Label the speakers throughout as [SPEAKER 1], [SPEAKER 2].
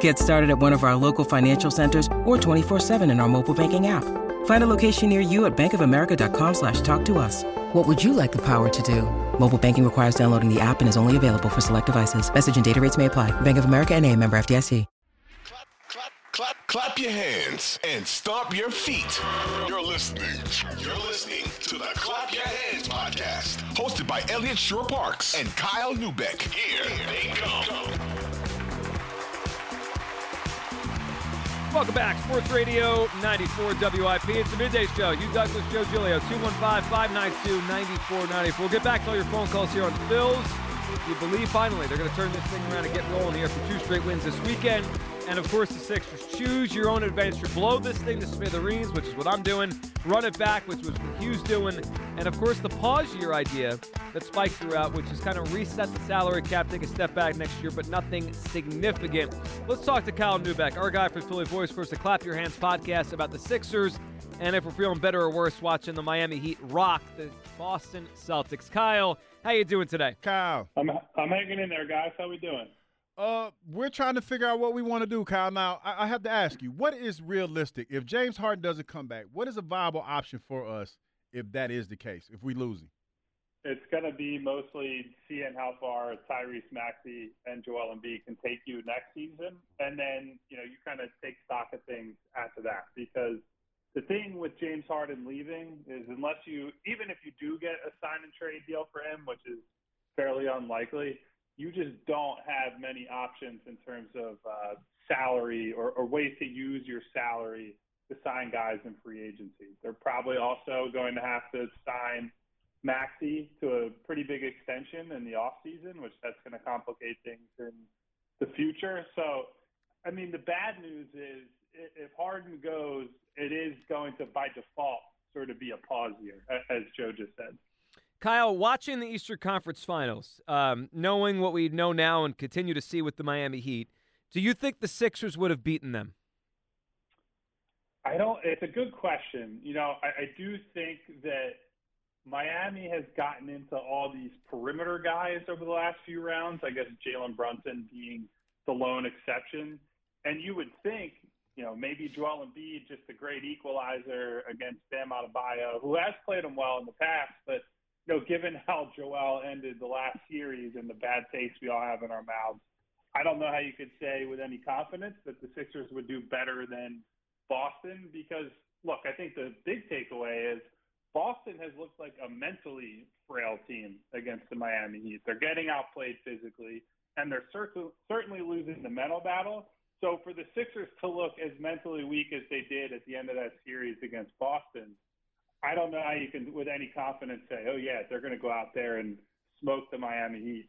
[SPEAKER 1] Get started at one of our local financial centers or 24-7 in our mobile banking app. Find a location near you at bankofamerica.com slash talk to us. What would you like the power to do? Mobile banking requires downloading the app and is only available for select devices. Message and data rates may apply. Bank of America and a member FDIC.
[SPEAKER 2] Clap, clap, clap, clap your hands and stomp your feet. You're listening. You're listening to the Clap Your Hands podcast, hosted by Eliot Shorr-Parks and Kyle Neubeck. Here they go.
[SPEAKER 3] Welcome back. Sports Radio 94 WIP. It's the midday show. Hugh Douglas, Joe Giglio, 215-592-9494. We'll get back to all your phone calls here on the Phils. You believe finally they're going to turn this thing around and get rolling here for two straight wins this weekend. And of course, the Sixers. Choose your own adventure. Blow this thing to smithereens, which is what I'm doing. Run it back, which was what Hugh's doing. And of course, the pause year idea that Spike threw out, which is kind of reset the salary cap, take a step back next year, but nothing significant. Let's talk to Kyle Neubeck, our guy for Philly Voice, first the Clap Your Hands podcast about the Sixers. And if we're feeling better or worse, watching the Miami Heat rock the Boston Celtics. Kyle, how you doing today?
[SPEAKER 4] Kyle.
[SPEAKER 5] I'm I'm hanging in there, guys. How we doing?
[SPEAKER 4] Uh, we're trying to figure out what we want to do, Kyle. Now, I, I have to ask you, what is realistic? If James Harden doesn't come back, what is a viable option for us if that is the case? If we lose him?
[SPEAKER 5] It's going to be mostly seeing how far Tyrese Maxey and Joel Embiid can take you next season, and then you know you kind of take stock of things after that. Because the thing with James Harden leaving is unless you, even if you do get a sign and trade deal for him, which is fairly unlikely, you just don't have many options in terms of uh, salary or, or ways to use your salary to sign guys in free agency. They're probably also going to have to sign Maxey to a pretty big extension in the off season, which that's going to complicate things in the future. So, I mean, the bad news is if Harden goes, it is going to by default sort of be a pause year, as Joe just said.
[SPEAKER 3] Kyle, watching the Eastern Conference Finals, um, knowing what we know now and continue to see with the Miami Heat, do you think the Sixers would have beaten them?
[SPEAKER 5] I don't. It's a good question. You know, I, I do think that Miami has gotten into all these perimeter guys over the last few rounds. I guess Jalen Brunson being the lone exception. And you would think, you know, maybe Joel Embiid, just a great equalizer against Bam Adebayo, who has played him well in the past, but know, given how Joel ended the last series and the bad taste we all have in our mouths, I don't know how you could say with any confidence that the Sixers would do better than Boston because, look, I think the big takeaway is Boston has looked like a mentally frail team against the Miami Heat. They're getting outplayed physically, and they're cer- certainly losing the mental battle. So for the Sixers to look as mentally weak as they did at the end of that series against Boston, I don't know how you can, with any confidence, say, "Oh yeah, they're going to go out there and smoke the Miami Heat."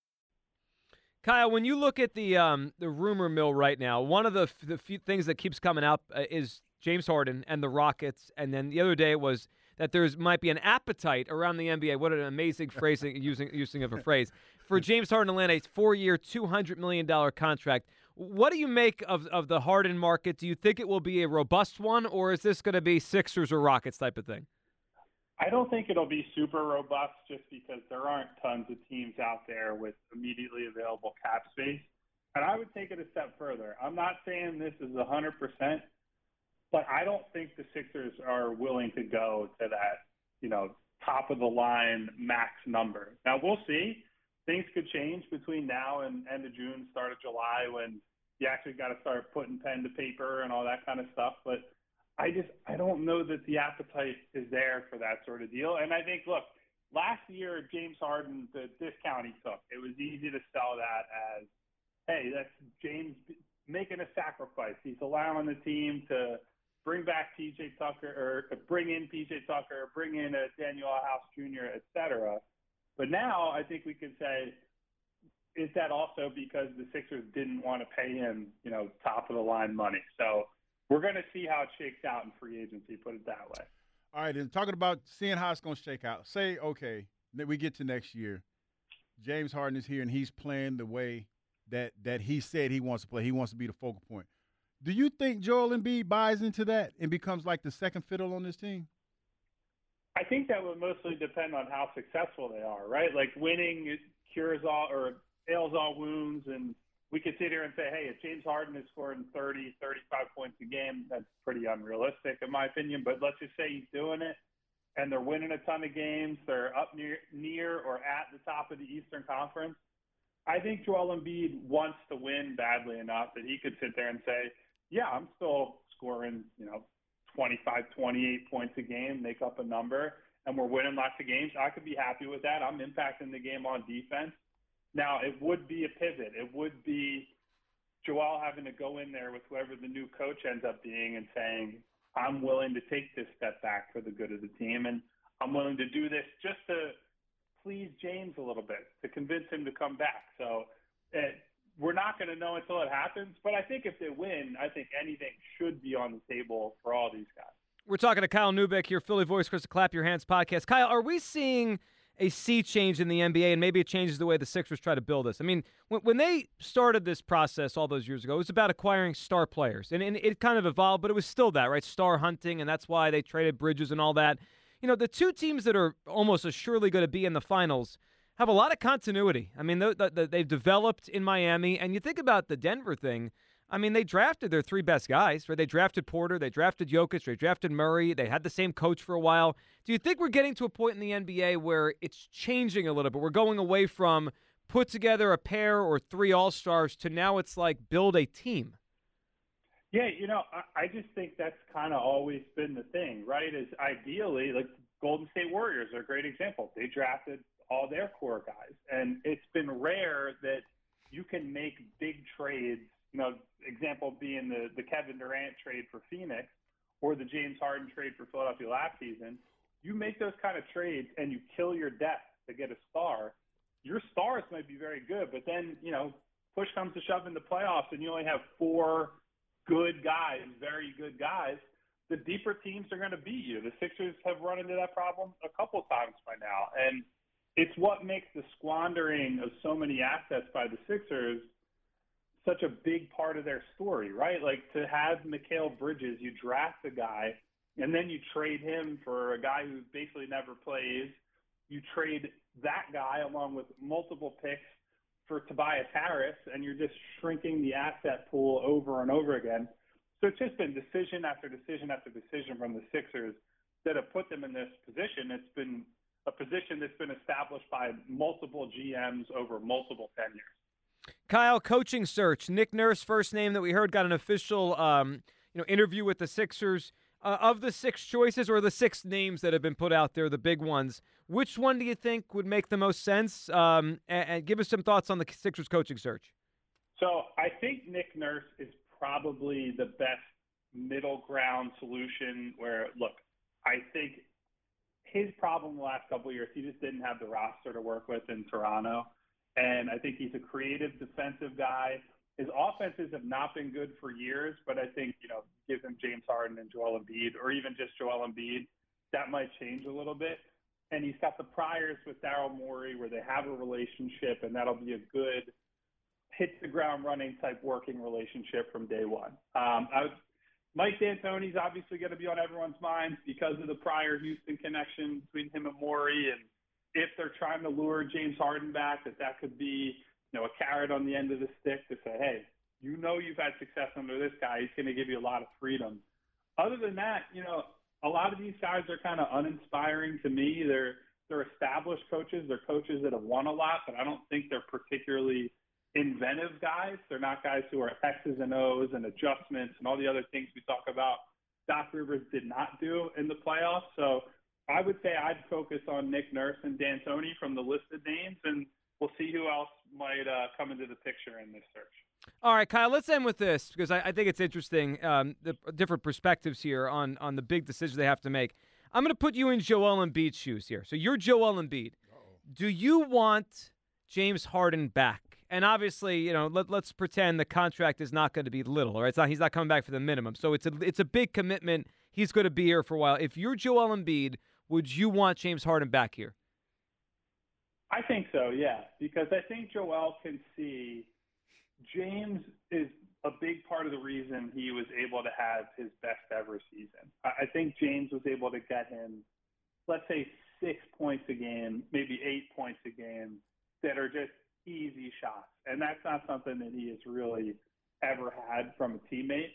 [SPEAKER 3] Kyle, when you look at the um, the rumor mill right now, one of the the few things that keeps coming up uh, is James Harden and the Rockets, and then the other day it was that there's might be an appetite around the NBA. What an amazing phrasing using using of a phrase for James Harden to land a four year, two hundred million dollar contract. What do you make of of the Harden market? Do you think it will be a robust one, or is this going to be Sixers or Rockets type of thing?
[SPEAKER 5] I don't think it'll be super robust just because there aren't tons of teams out there with immediately available cap space. And I would take it a step further. I'm not saying this is 100%, but I don't think the Sixers are willing to go to that, you know, top of the line max number. Now we'll see. Things could change between now and end of June, start of July when you actually got to start putting pen to paper and all that kind of stuff. But I just I don't know that the appetite is there for that sort of deal. And I think look, last year James Harden, the discount he took, it was easy to sell that as, hey, that's James making a sacrifice. He's allowing the team to bring back PJ Tucker or bring in PJ Tucker, bring in a Danuel House Jr., et cetera. But now I think we could say, is that also because the Sixers didn't want to pay him, you know, top of the line money? So we're going to see how it shakes out in free agency. Put it that way.
[SPEAKER 4] All right, and talking about seeing how it's going to shake out. Say, okay, that we get to next year. James Harden is here and he's playing the way that that he said he wants to play. He wants to be the focal point. Do you think Joel Embiid buys into that and becomes like the second fiddle on this team?
[SPEAKER 5] I think that would mostly depend on how successful they are, right? Like winning cures all or ails all wounds, and we could sit here and say, hey, if James Harden is scoring 30, 35 points a game, that's pretty unrealistic in my opinion. But let's just say he's doing it, and they're winning a ton of games. They're up near, near or at the top of the Eastern Conference. I think Joel Embiid wants to win badly enough that he could sit there and say, yeah, I'm still scoring, you know, 25, 28 points a game, make up a number, and we're winning lots of games. I could be happy with that. I'm impacting the game on defense. Now, it would be a pivot. It would be Joel having to go in there with whoever the new coach ends up being and saying, I'm willing to take this step back for the good of the team. And I'm willing to do this just to please James a little bit, to convince him to come back. So it, we're not going to know until it happens. But I think if they win, I think anything should be on the table for all these guys.
[SPEAKER 3] We're talking to Kyle Neubeck here, Philly Voice, Chris, Clap Your Hands podcast. Kyle, are we seeing a sea change in the NBA, and maybe it changes the way the Sixers try to build this? I mean, when, when they started this process all those years ago, it was about acquiring star players, and, and it kind of evolved, but it was still that, right? Star hunting, and that's why they traded Bridges and all that. You know, the two teams that are almost assuredly going to be in the finals – have a lot of continuity. I mean, the, the, they've developed in Miami, and you think about the Denver thing. I mean, they drafted their three best guys, right? They drafted Porter, they drafted Jokic, they drafted Murray. They had the same coach for a while. Do you think we're getting to a point in the NBA where it's changing a little bit? We're going away from put together a pair or three All Stars to now it's like build a team.
[SPEAKER 5] Yeah, you know, I, I just think that's kind of always been the thing, right? Is ideally, like Golden State Warriors are a great example. They drafted all their core guys. And it's been rare that you can make big trades. You know, example being the, the Kevin Durant trade for Phoenix or the James Harden trade for Philadelphia last season. You make those kind of trades and you kill your depth to get a star. Your stars might be very good, but then, you know, push comes to shove in the playoffs and you only have four good guys, very good guys the deeper teams are going to beat you. The Sixers have run into that problem a couple times by now, and it's what makes the squandering of so many assets by the Sixers such a big part of their story, right? Like to have Mikal Bridges, you draft a guy and then you trade him for a guy who basically never plays. You trade that guy along with multiple picks for Tobias Harris, and you're just shrinking the asset pool over and over again. So it's just been decision after decision after decision from the Sixers that have put them in this position. It's been a position that's been established by multiple GMs over multiple tenures.
[SPEAKER 3] Kyle, coaching search. Nick Nurse, first name that we heard, got an official um, you know interview with the Sixers. Uh, of the six choices or the six names that have been put out there, the big ones, which one do you think would make the most sense? Um, and, and give us some thoughts on the Sixers coaching search.
[SPEAKER 5] So I think Nick Nurse is probably the best middle ground solution. Where look, I think his problem the last couple of years, he just didn't have the roster to work with in Toronto. And I think he's a creative defensive guy. His offenses have not been good for years, but I think, you know, give him James Harden and Joel Embiid, or even just Joel Embiid, that might change a little bit. And he's got the priors with Daryl Morey where they have a relationship, and that'll be a good hit the ground running type working relationship from day one. Um, I would, Mike D'Antoni's obviously going to be on everyone's minds because of the prior Houston connection between him and Morey, and if they're trying to lure James Harden back, that that could be you know a carrot on the end of the stick to say, hey, you know you've had success under this guy. He's going to give you a lot of freedom. Other than that, you know, a lot of these guys are kind of uninspiring to me. They're they're established coaches. They're coaches that have won a lot, but I don't think they're particularly inventive guys. They're not guys who are X's and O's and adjustments and all the other things we talk about. Doc Rivers did not do in the playoffs. So I would say I'd focus on Nick Nurse and D'Antoni from the listed names, and we'll see who else might uh, come into the picture in this search.
[SPEAKER 3] All right, Kyle. Let's end with this because I, I think it's interesting um, the different perspectives here on on the big decisions they have to make. I'm going to put you in Joel Embiid's shoes here. So you're Joel Embiid. Do you want James Harden back? And obviously, you know, let, us pretend the contract is not going to be little, right? It's not, he's not coming back for the minimum. So it's a it's a big commitment. He's going to be here for a while. If you're Joel Embiid, would you want James Harden back here?
[SPEAKER 5] I think so, yeah, because I think Joel can see James is a big part of the reason he was able to have his best ever season. I think James was able to get him, let's say, six points a game, maybe eight points a game that are just easy shots. And that's not something that he has really ever had from a teammate.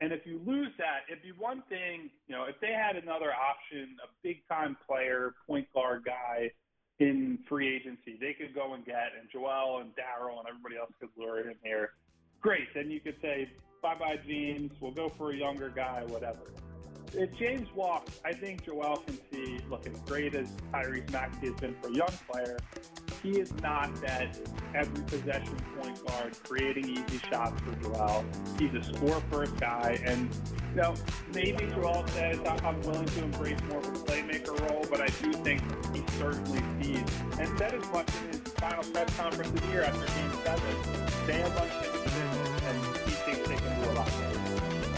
[SPEAKER 5] And if you lose that, it'd be one thing, you know, if they had another option, a big time player, point guard guy in free agency, they could go and get, and Joel and Daryl and everybody else could lure him here great. Then you could say, bye bye, James. We'll go for a younger guy, whatever. If James walks, I think Joel can see, look, as great as Tyrese Maxey has been for a young player, he is not that every possession point guard creating easy shots for Joel. He's a score first guy. And, you know, maybe Joel says, I'm willing to embrace more of a playmaker role, but I do think he certainly sees, and said as much in his final press conference this year after game seven, they have unfinished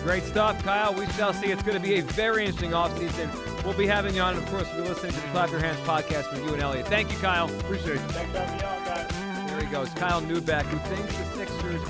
[SPEAKER 3] Great stuff, Kyle. We shall see. It's going to be a very interesting offseason. We'll be having you on, and of course, we'll be listening to the Clap Your Hands podcast with you and Eliot. Thank you, Kyle.
[SPEAKER 4] Appreciate it.
[SPEAKER 5] Thanks for having me on, guys.
[SPEAKER 3] There he goes, Kyle Neubeck, who thinks the Sixers